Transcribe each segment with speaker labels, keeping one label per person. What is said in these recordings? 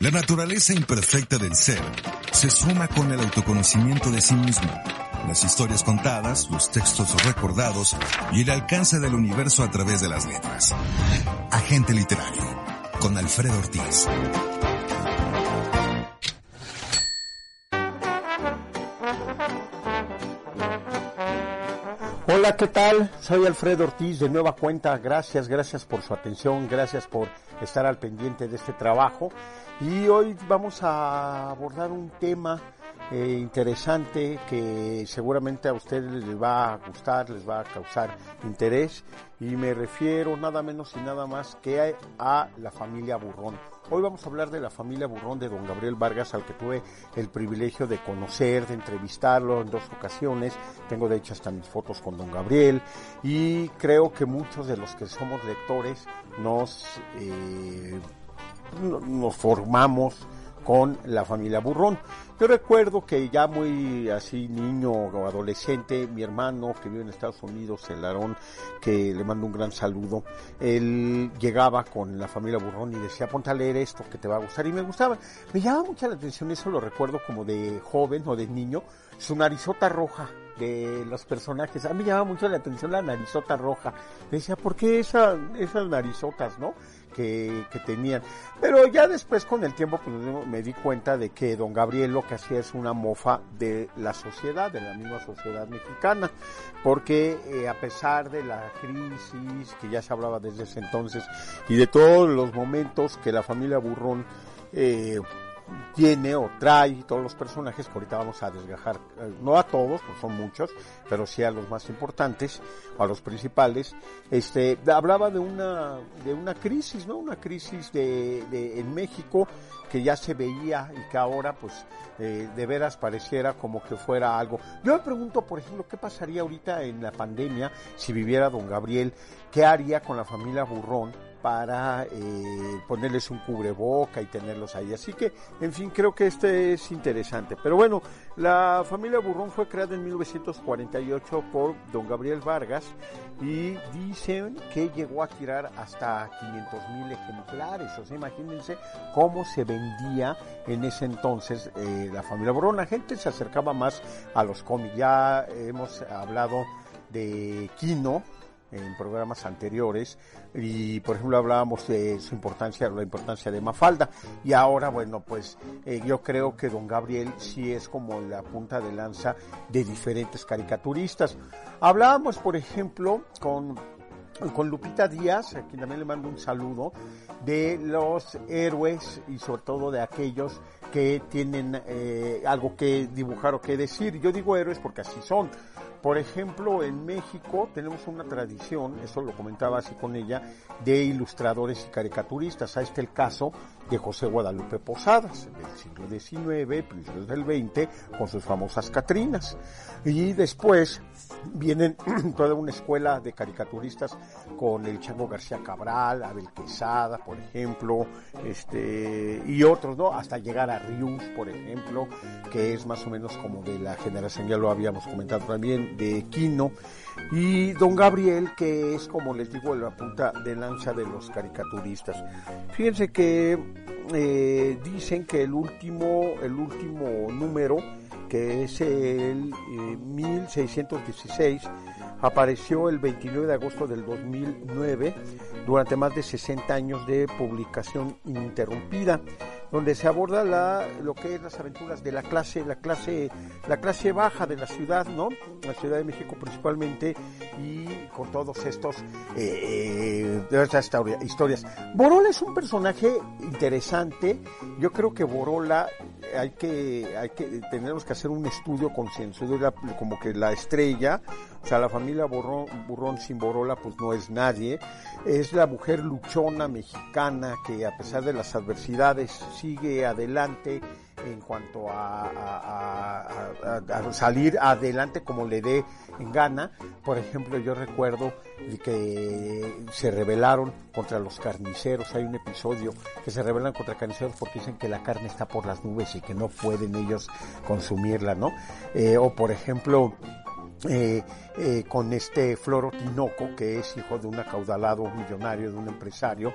Speaker 1: La naturaleza imperfecta del ser se suma con el autoconocimiento de sí mismo, las historias contadas, los textos recordados y el alcance del universo a través de las letras. Agente literario, con Alfredo Ortiz.
Speaker 2: Hola, ¿qué tal? Soy Alfredo Ortiz de Nueva Cuenta. Gracias, gracias por su atención, gracias por estar al pendiente de este trabajo. Y hoy vamos a abordar un tema eh, interesante que seguramente a ustedes les va a gustar, les va a causar interés. Y me refiero nada menos y nada más que a la familia Burrón. Hoy vamos a hablar de la familia Burrón de don Gabriel Vargas, al que tuve el privilegio de conocer, de entrevistarlo en dos ocasiones. Tengo de hecho hasta mis fotos con don Gabriel y creo que muchos de los que somos lectores nos, eh, nos formamos con la familia Burrón. Yo recuerdo que ya muy así niño o adolescente, mi hermano que vive en Estados Unidos, el Aarón, que le mando un gran saludo, él llegaba con la familia Burrón y decía, ponte a leer esto que te va a gustar. Y me gustaba. Me llama mucha la atención, eso lo recuerdo como de joven o de niño, su narizota roja de los personajes. A mí me llama mucho la atención la narizota roja. decía, ¿por qué esa, esas narizotas, no? Que, que, tenían. Pero ya después con el tiempo pues, me di cuenta de que don Gabriel lo que hacía es una mofa de la sociedad, de la misma sociedad mexicana, porque eh, a pesar de la crisis que ya se hablaba desde ese entonces y de todos los momentos que la familia Burrón eh, tiene o trae todos los personajes que ahorita vamos a desgajar, eh, no a todos, pues son muchos, pero sí a los más importantes, o a los principales, este, hablaba de una, de una crisis, ¿no? Una crisis de, de en México que ya se veía y que ahora pues eh, de veras pareciera como que fuera algo. Yo me pregunto, por ejemplo, ¿qué pasaría ahorita en la pandemia si viviera don Gabriel? ¿Qué haría con la familia Burrón? Para eh, ponerles un cubreboca y tenerlos ahí. Así que, en fin, creo que este es interesante. Pero bueno, la familia Burrón fue creada en 1948 por don Gabriel Vargas y dicen que llegó a tirar hasta 500 mil ejemplares. O sea, imagínense cómo se vendía en ese entonces eh, la familia Burrón. La gente se acercaba más a los cómics. Ya hemos hablado de Kino, en programas anteriores y por ejemplo hablábamos de su importancia, la importancia de Mafalda y ahora bueno pues eh, yo creo que don Gabriel sí es como la punta de lanza de diferentes caricaturistas. Hablábamos por ejemplo con con Lupita Díaz, a quien también le mando un saludo, de los héroes y sobre todo de aquellos que tienen eh, algo que dibujar o que decir. Yo digo héroes porque así son. Por ejemplo, en México tenemos una tradición, eso lo comentaba así con ella, de ilustradores y caricaturistas. Ahí está el caso de José Guadalupe Posadas, del siglo XIX, principios del XX, con sus famosas Catrinas. Y después vienen toda una escuela de caricaturistas con el Chango García Cabral, Abel Quesada, por ejemplo, este, y otros, ¿no? Hasta llegar a Rius, por ejemplo, que es más o menos como de la generación, ya lo habíamos comentado también, de Quino, y Don Gabriel, que es, como les digo, la punta de lanza de los caricaturistas. Fíjense que eh, dicen que el último, el último número, que es el 1616, eh, apareció el 29 de agosto del 2009 durante más de 60 años de publicación ininterrumpida donde se aborda la, lo que es las aventuras de la clase, la clase, la clase baja de la ciudad, ¿no? La Ciudad de México principalmente, y con todos estos eh, estas historias. Borola es un personaje interesante. Yo creo que Borola hay que, hay que, tenemos que hacer un estudio concienzudo, como que la estrella, o sea, la familia Burrón, Burrón sin Borola, pues no es nadie. Es la mujer luchona mexicana que a pesar de las adversidades sigue adelante en cuanto a, salir adelante como le dé en gana. Por ejemplo, yo recuerdo que se rebelaron contra los carniceros. Hay un episodio que se rebelan contra carniceros porque dicen que la carne está por las nubes y que no pueden ellos consumirla, ¿no? Eh, o por ejemplo, eh, eh, con este Floro Tinoco, que es hijo de un acaudalado millonario, de un empresario,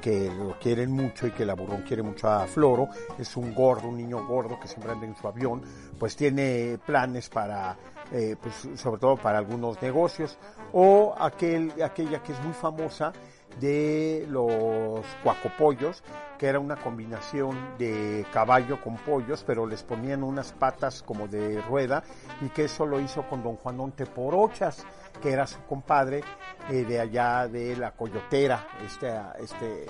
Speaker 2: que lo quieren mucho y que la burrón quiere mucho a Floro, es un gordo, un niño gordo que siempre anda en su avión, pues tiene planes para, eh, pues sobre todo para algunos negocios, o aquel, aquella que es muy famosa de los cuacopollos, que era una combinación de caballo con pollos, pero les ponían unas patas como de rueda, y que eso lo hizo con don Juanón Teporochas, que era su compadre eh, de allá de la Coyotera, este, este,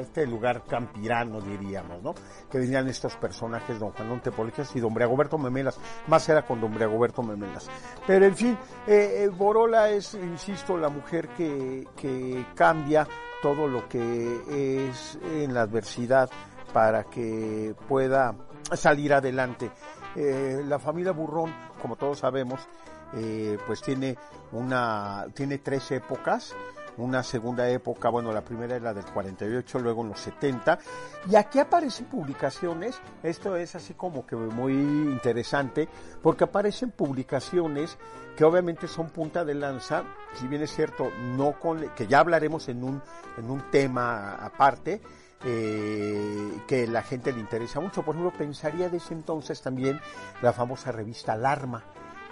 Speaker 2: este lugar campirano diríamos, ¿no? Que venían estos personajes, don Juanón Teporochas y don Briagoberto Memelas, más era con don Briagoberto Memelas. Pero en fin, eh, Borola es, insisto, la mujer que, que cambia todo lo que es en la adversidad para que pueda salir adelante. Eh, la familia Burrón, como todos sabemos, eh, pues tiene una, tiene tres épocas. Una segunda época, bueno, la primera es la del 48, luego en los 70. Y aquí aparecen publicaciones, esto es así como que muy interesante, porque aparecen publicaciones que obviamente son punta de lanza, si bien es cierto, no con, que ya hablaremos en un, en un tema aparte, eh, que la gente le interesa mucho. Por ejemplo, pensaría de ese entonces también la famosa revista Alarma,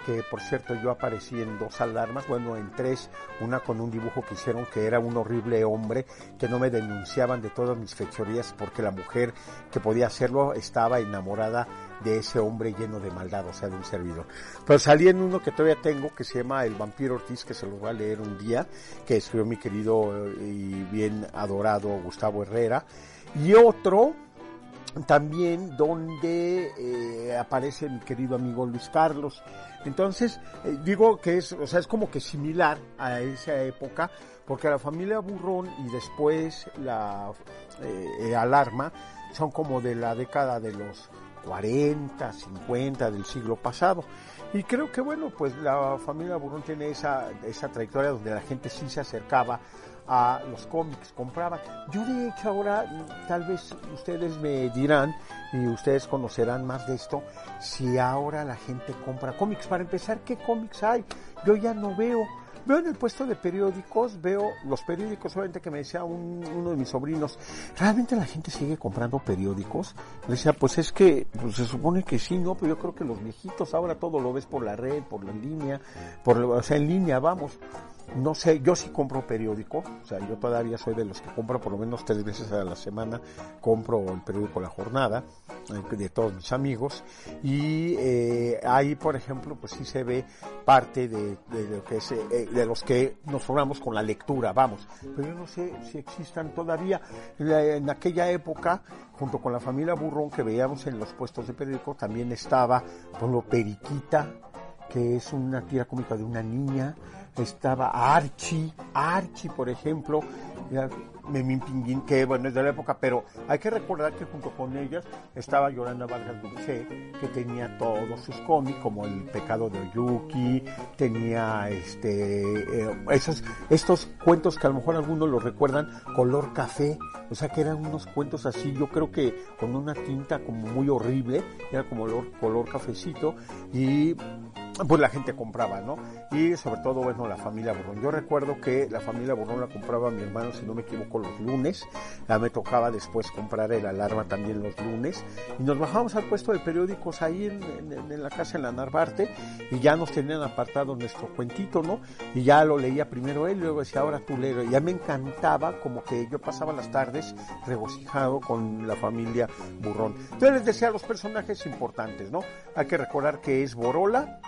Speaker 2: que por cierto yo aparecí en dos alarmas, bueno, en tres, una con un dibujo que hicieron que era un horrible hombre, que no me denunciaban de todas mis fechorías porque la mujer que podía hacerlo estaba enamorada de ese hombre lleno de maldad, o sea, de un servidor. Pero salí en uno que todavía tengo, que se llama El vampiro Ortiz, que se lo voy a leer un día, que escribió mi querido y bien adorado Gustavo Herrera, y otro también donde eh, aparece mi querido amigo Luis Carlos. Entonces, eh, digo que es, o sea, es como que similar a esa época, porque la familia Burrón y después la eh, Alarma son como de la década de los 40, 50 del siglo pasado. Y creo que bueno, pues la familia Burrón tiene esa, esa trayectoria donde la gente sí se acercaba a los cómics, compraba. Yo de hecho ahora, tal vez ustedes me dirán y ustedes conocerán más de esto, si ahora la gente compra cómics. Para empezar, ¿qué cómics hay? Yo ya no veo. Veo en el puesto de periódicos, veo los periódicos, solamente que me decía uno de mis sobrinos, ¿realmente la gente sigue comprando periódicos? Le decía, pues es que, pues se supone que sí, ¿no? Pero yo creo que los viejitos ahora todo lo ves por la red, por la línea, por, o sea, en línea, vamos no sé, yo sí compro periódico, o sea, yo todavía soy de los que compro por lo menos tres veces a la semana, compro el periódico La Jornada, eh, de todos mis amigos, y eh, ahí, por ejemplo, pues sí se ve parte de, lo que es, eh, de los que nos formamos con la lectura, vamos, pero yo no sé si existan todavía, en aquella época, junto con la familia Burrón que veíamos en los puestos de periódico, también estaba, por lo Periquita, que es una tira cómica de una niña, estaba Archie, Archie por ejemplo, Memín Pinguín, que bueno es de la época, pero hay que recordar que junto con ellas estaba Yolanda Vargas Dulce, que tenía todos sus cómics, como El pecado de Oyuki, tenía este eh, esos, estos cuentos que a lo mejor algunos los recuerdan, color café, o sea que eran unos cuentos así, yo creo que con una tinta como muy horrible, era como color, color cafecito, y pues la gente compraba, ¿no? Y sobre todo, bueno, la familia Borrón. Yo recuerdo que la familia Borrón la compraba mi hermano, si no me equivoco, los lunes. Ya me tocaba después comprar el alarma también los lunes. Y nos bajábamos al puesto de periódicos ahí en, la casa en la Narvarte y ya nos tenían apartado nuestro cuentito, ¿no? Y ya lo leía primero él y luego decía, ahora tú lees. Ya me encantaba como que yo pasaba las tardes regocijado con la familia Burrón. Entonces les decía los personajes importantes, ¿no? Hay que recordar que es Borola,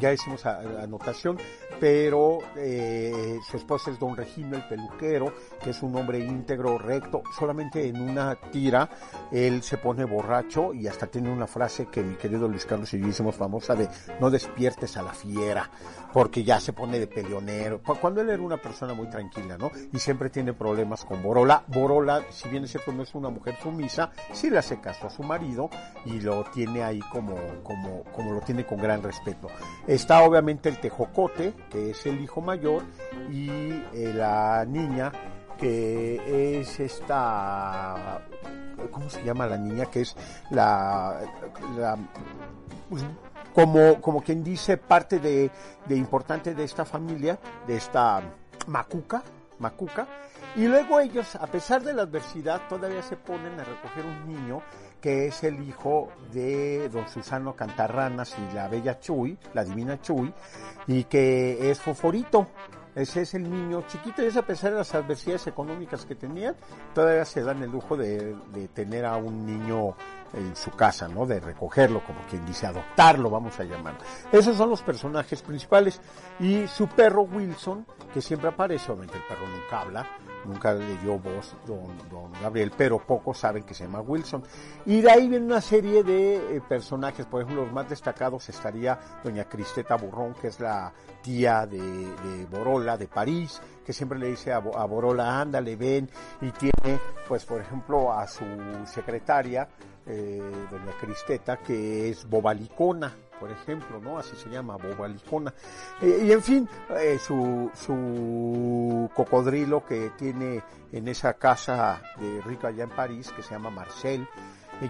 Speaker 2: ya hicimos anotación, pero eh, su esposa es don Regino el peluquero, que es un hombre íntegro, recto, solamente en una tira él se pone borracho y hasta tiene una frase que mi querido Luis Carlos y yo hicimos famosa de no despiertes a la fiera, porque ya se pone de peleonero, cuando él era una persona muy tranquila, ¿no? Y siempre tiene problemas con Borola. Borola, si bien es cierto, no es una mujer sumisa, sí le hace caso a su marido y lo tiene ahí como, como, como lo tiene con gran respeto. Está obviamente el tejocote, que es el hijo mayor, y eh, la niña, que es esta, ¿cómo se llama la niña? Que es la, pues, como, como quien dice, parte de, de importante de esta familia, de esta macuca, Macuca, y luego ellos, a pesar de la adversidad, todavía se ponen a recoger un niño que es el hijo de don Susano Cantarranas y la bella Chuy, la divina Chuy, y que es Foforito. Ese es el niño chiquito y es a pesar de las adversidades económicas que tenían, todavía se dan el lujo de, de tener a un niño en su casa, ¿no? De recogerlo, como quien dice, adoptarlo, vamos a llamar. Esos son los personajes principales. Y su perro Wilson, que siempre aparece, obviamente el perro nunca habla, nunca le dio voz don, don Gabriel, pero pocos saben que se llama Wilson. Y de ahí viene una serie de eh, personajes, por ejemplo, los más destacados estaría doña Cristeta Burrón, que es la tía de, de Borola, de París, que siempre le dice a, a Borola, ándale, ven, y tiene, pues, por ejemplo, a su secretaria, eh, doña Cristeta, que es Bobalicona, por ejemplo, ¿no? Así se llama, Bobalicona. Eh, y en fin, eh, su, su cocodrilo que tiene en esa casa de rico allá en París, que se llama Marcel.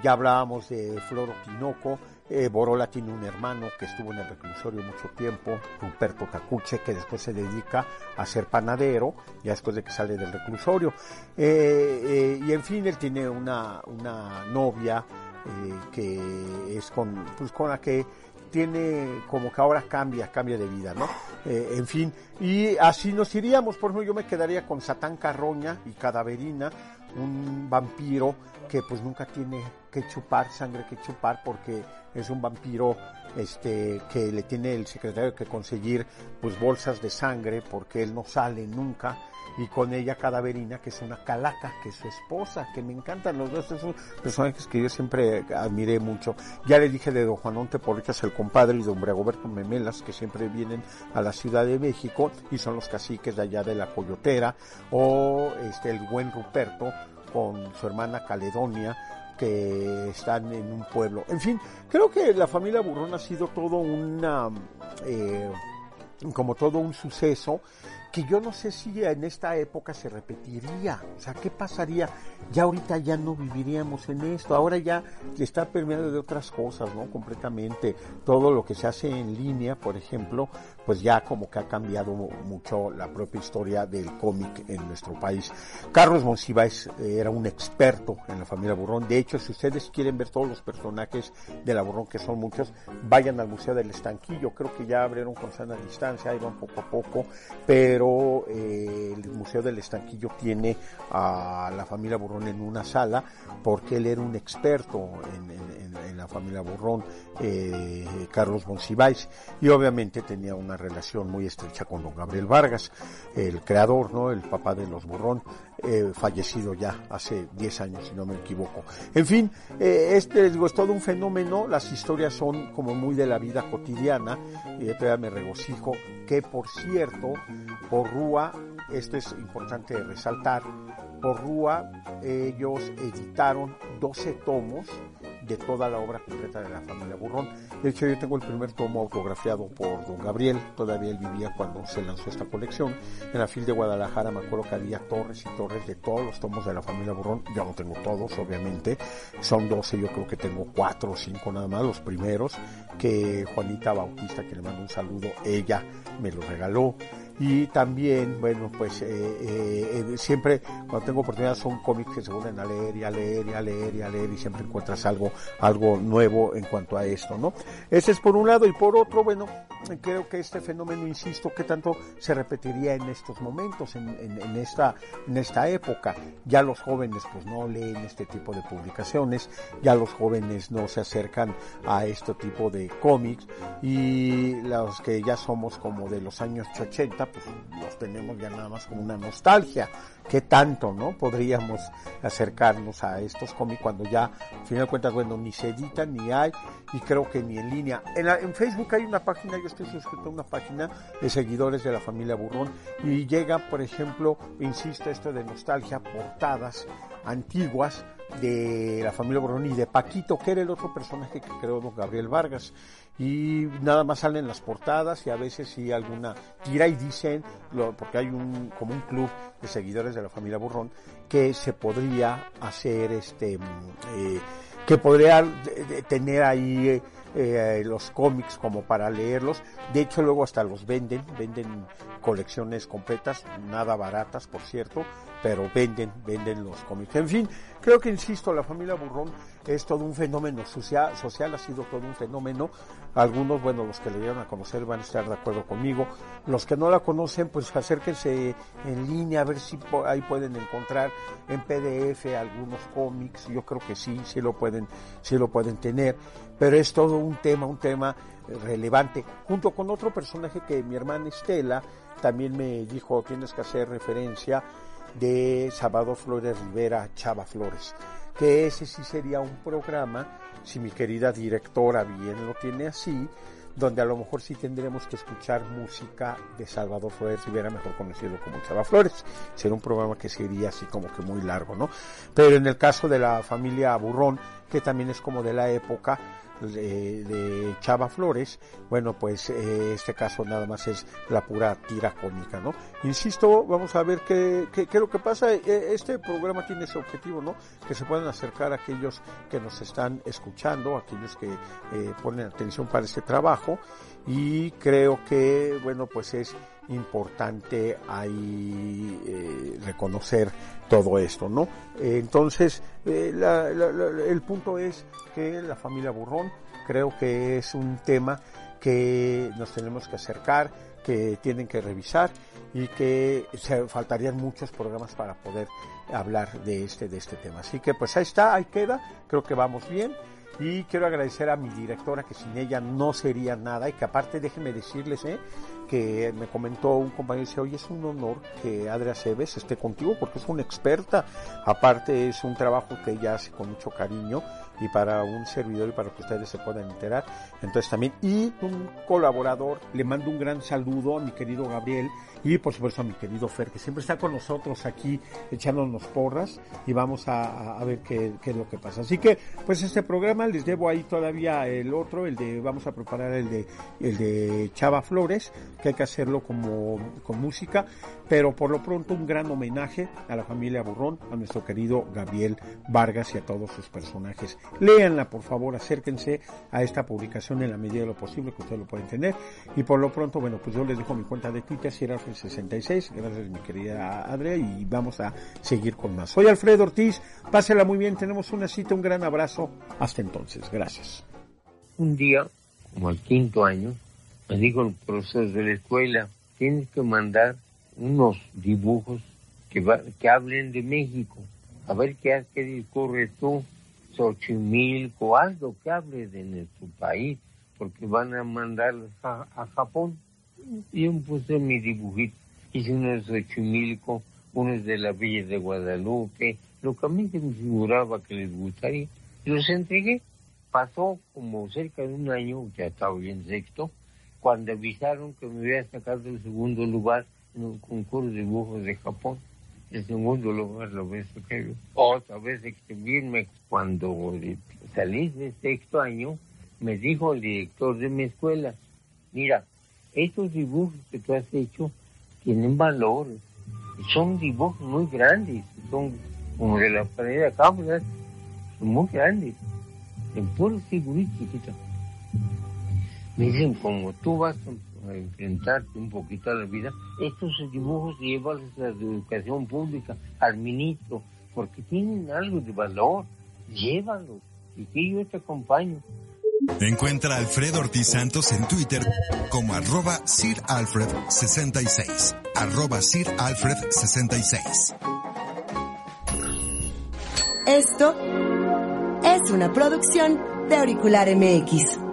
Speaker 2: Ya hablábamos de Floro Tinoco. Eh, Borola tiene un hermano que estuvo en el reclusorio mucho tiempo, Ruperto Cacuche, que después se dedica a ser panadero, ya después de que sale del reclusorio. Eh, eh, y en fin, él tiene una, una novia eh, que es con, pues, con la que tiene como que ahora cambia, cambia de vida, ¿no? Eh, en fin, y así nos iríamos, por ejemplo, yo me quedaría con Satán Carroña y Cadaverina, un vampiro que pues nunca tiene que chupar sangre que chupar porque es un vampiro este que le tiene el secretario que conseguir pues bolsas de sangre porque él no sale nunca y con ella Cadaverina, que es una calaca, que es su esposa, que me encantan los dos, son personajes que yo siempre admiré mucho. Ya le dije de don Juanón Teporritas, el compadre, y don Bregoberto Memelas, que siempre vienen a la Ciudad de México y son los caciques de allá de la Coyotera, o este el buen Ruperto con su hermana Caledonia, que están en un pueblo. En fin, creo que la familia Burrón ha sido todo una... Eh, como todo un suceso que yo no sé si en esta época se repetiría, o sea, ¿qué pasaría? Ya ahorita ya no viviríamos en esto, ahora ya está permeado de otras cosas, ¿no? Completamente, todo lo que se hace en línea, por ejemplo, pues ya como que ha cambiado mucho la propia historia del cómic en nuestro país. Carlos Monsiváis eh, era un experto en la familia Burrón, de hecho, si ustedes quieren ver todos los personajes de la Burrón, que son muchos, vayan al Museo del Estanquillo, creo que ya abrieron con sana distancia, ahí van poco a poco, pero eh, el Museo del Estanquillo tiene a la familia Burrón en una sala porque él era un experto en, la familia Burrón, eh, Carlos Monsiváis, y obviamente tenía una relación muy estrecha con don Gabriel Vargas, el creador, ¿no? El papá de los Burrón, eh, fallecido ya hace 10 años, si no me equivoco. En fin, eh, este es todo un fenómeno, las historias son como muy de la vida cotidiana, y todavía me regocijo que por cierto, por Rúa, esto es importante resaltar, por Rúa ellos editaron 12 tomos de toda la obra completa de la familia Burrón. De hecho, yo tengo el primer tomo autografiado por don Gabriel, todavía él vivía cuando se lanzó esta colección. En la FIL de Guadalajara me acuerdo que había torres y torres de todos los tomos de la familia Burrón. Yo no tengo todos, obviamente. Son 12, yo creo que tengo 4 o 5 nada más, los primeros, que Juanita Bautista, que le mando un saludo, ella me lo regaló y también, bueno, pues eh, eh, siempre cuando tengo oportunidad son cómics que se vuelven a leer y a leer y a leer y a leer y siempre encuentras algo, algo nuevo en cuanto a esto, ¿no? Ese es por un lado y por otro, bueno, creo que este fenómeno, insisto, que tanto se repetiría en estos momentos, en, en, en, esta, en esta época. Ya los jóvenes pues no leen este tipo de publicaciones, ya los jóvenes no se acercan a este tipo de cómics y los que ya somos como de los años 80, pues los tenemos ya nada más como una nostalgia. ¿Qué tanto, no? Podríamos acercarnos a estos cómics cuando ya, al final de cuentas, bueno, ni se editan ni hay y creo que ni en línea. En, Facebook hay una página, yo estoy suscrito a una página de seguidores de la familia Burrón y llega, por ejemplo, insisto, esto de nostalgia, portadas antiguas de la familia Borrón y de Paquito, que era el otro personaje que creó don Gabriel Vargas. Y nada más salen las portadas y a veces si alguna tira y dicen, lo, porque hay un, como un club de seguidores de la familia Burrón, que se podría hacer este, eh, que podría tener ahí eh, los cómics como para leerlos. De hecho, luego hasta los venden, venden colecciones completas, nada baratas, por cierto, pero venden, venden los cómics. En fin, creo que, insisto, la familia Burrón es todo un fenómeno social, social ha sido todo un fenómeno. Algunos, bueno, los que le dieron a conocer van a estar de acuerdo conmigo. Los que no la conocen, pues acérquense en línea a ver si ahí pueden encontrar en PDF algunos cómics. Yo creo que sí, sí lo pueden, sí lo pueden tener pero es todo un tema, un tema relevante, junto con otro personaje que mi hermana Estela también me dijo, tienes que hacer referencia de Salvador Flores Rivera, Chava Flores, que ese sí sería un programa, si mi querida directora bien lo tiene así, donde a lo mejor sí tendremos que escuchar música de Salvador Flores Rivera, mejor conocido como Chava Flores. Sería un programa que sería así como que muy largo, ¿no? Pero en el caso de la familia Burrón, que también es como de la época, de, Chava Flores, bueno, pues eh, este caso nada más es la pura tira cómica, ¿no? Insisto, vamos a ver qué, qué, qué lo que pasa. Eh, este programa tiene ese objetivo, ¿no? Que se puedan acercar a aquellos que nos están escuchando, aquellos que eh, ponen atención para este trabajo y creo que, bueno, pues es importante ahí eh, reconocer todo esto, ¿no? entonces, eh, el punto es que la familia Burrón creo que es un tema que nos tenemos que acercar, que tienen que revisar y que se faltarían muchos programas para poder hablar de este de este tema. Así que pues ahí está, ahí queda, creo que vamos bien. Y quiero agradecer a mi directora, que sin ella no sería nada, y que aparte déjenme decirles, ¿eh? que me comentó un compañero, dice, oye, es un honor que Adria Cebes esté contigo porque es una experta, aparte es un trabajo que ella hace con mucho cariño y para un servidor y para que ustedes se puedan enterar. Entonces también, y un colaborador, le mando un gran saludo a mi querido Gabriel y por supuesto a mi querido Fer, que siempre está con nosotros aquí echándonos porras y vamos a, ver qué, qué, es lo que pasa. Así que, pues este programa les debo ahí todavía el otro, el de, vamos a preparar el de, el de Chava Flores, que hay que hacerlo como con música, pero por lo pronto un gran homenaje a la familia Burrón, a nuestro querido Gabriel Vargas y a todos sus personajes. Léanla, por favor, acérquense a esta publicación en la medida de lo posible que ustedes lo pueden tener. Y por lo pronto, bueno, pues yo les dejo mi cuenta de Twitter, Sierra66, gracias mi querida Adria, y vamos a seguir con más. Soy Alfredo Ortiz, pásela muy bien, tenemos una cita, un gran abrazo. Hasta entonces, gracias.
Speaker 3: Un día, como al quinto año, me dijo el profesor de la escuela, tienes que mandar unos dibujos que, que hablen de México. A ver qué, qué discurre tú, Xochimilco, algo que hable de nuestro país, porque van a mandarlos a, Japón. Y yo puse mi dibujito. Hice uno de Xochimilco, uno de la Villa de Guadalupe, lo que a mí me figuraba que les gustaría. Los entregué. Pasó como cerca de un año, ya estaba bien sexto, cuando avisaron que me había sacado el segundo lugar en un concurso de dibujos de Japón. El segundo lugar lo ves que otra vez escribirme cuando salí de sexto año, me dijo el director de mi escuela, mira, estos dibujos que tú has hecho tienen valor, son dibujos muy grandes, son como de la pared de acá, son muy grandes, en puro figurita chiquita. Me dicen, como tú vas a enfrentarte un poquito a la vida, estos dibujos llévalos a la educación pública, al ministro, porque tienen algo de valor, llévalos, y que yo te acompaño.
Speaker 1: Encuentra a Alfredo Ortiz Santos en Twitter como arroba siralfred66, arroba siralfred66.
Speaker 4: Esto es una producción de Auricular MX.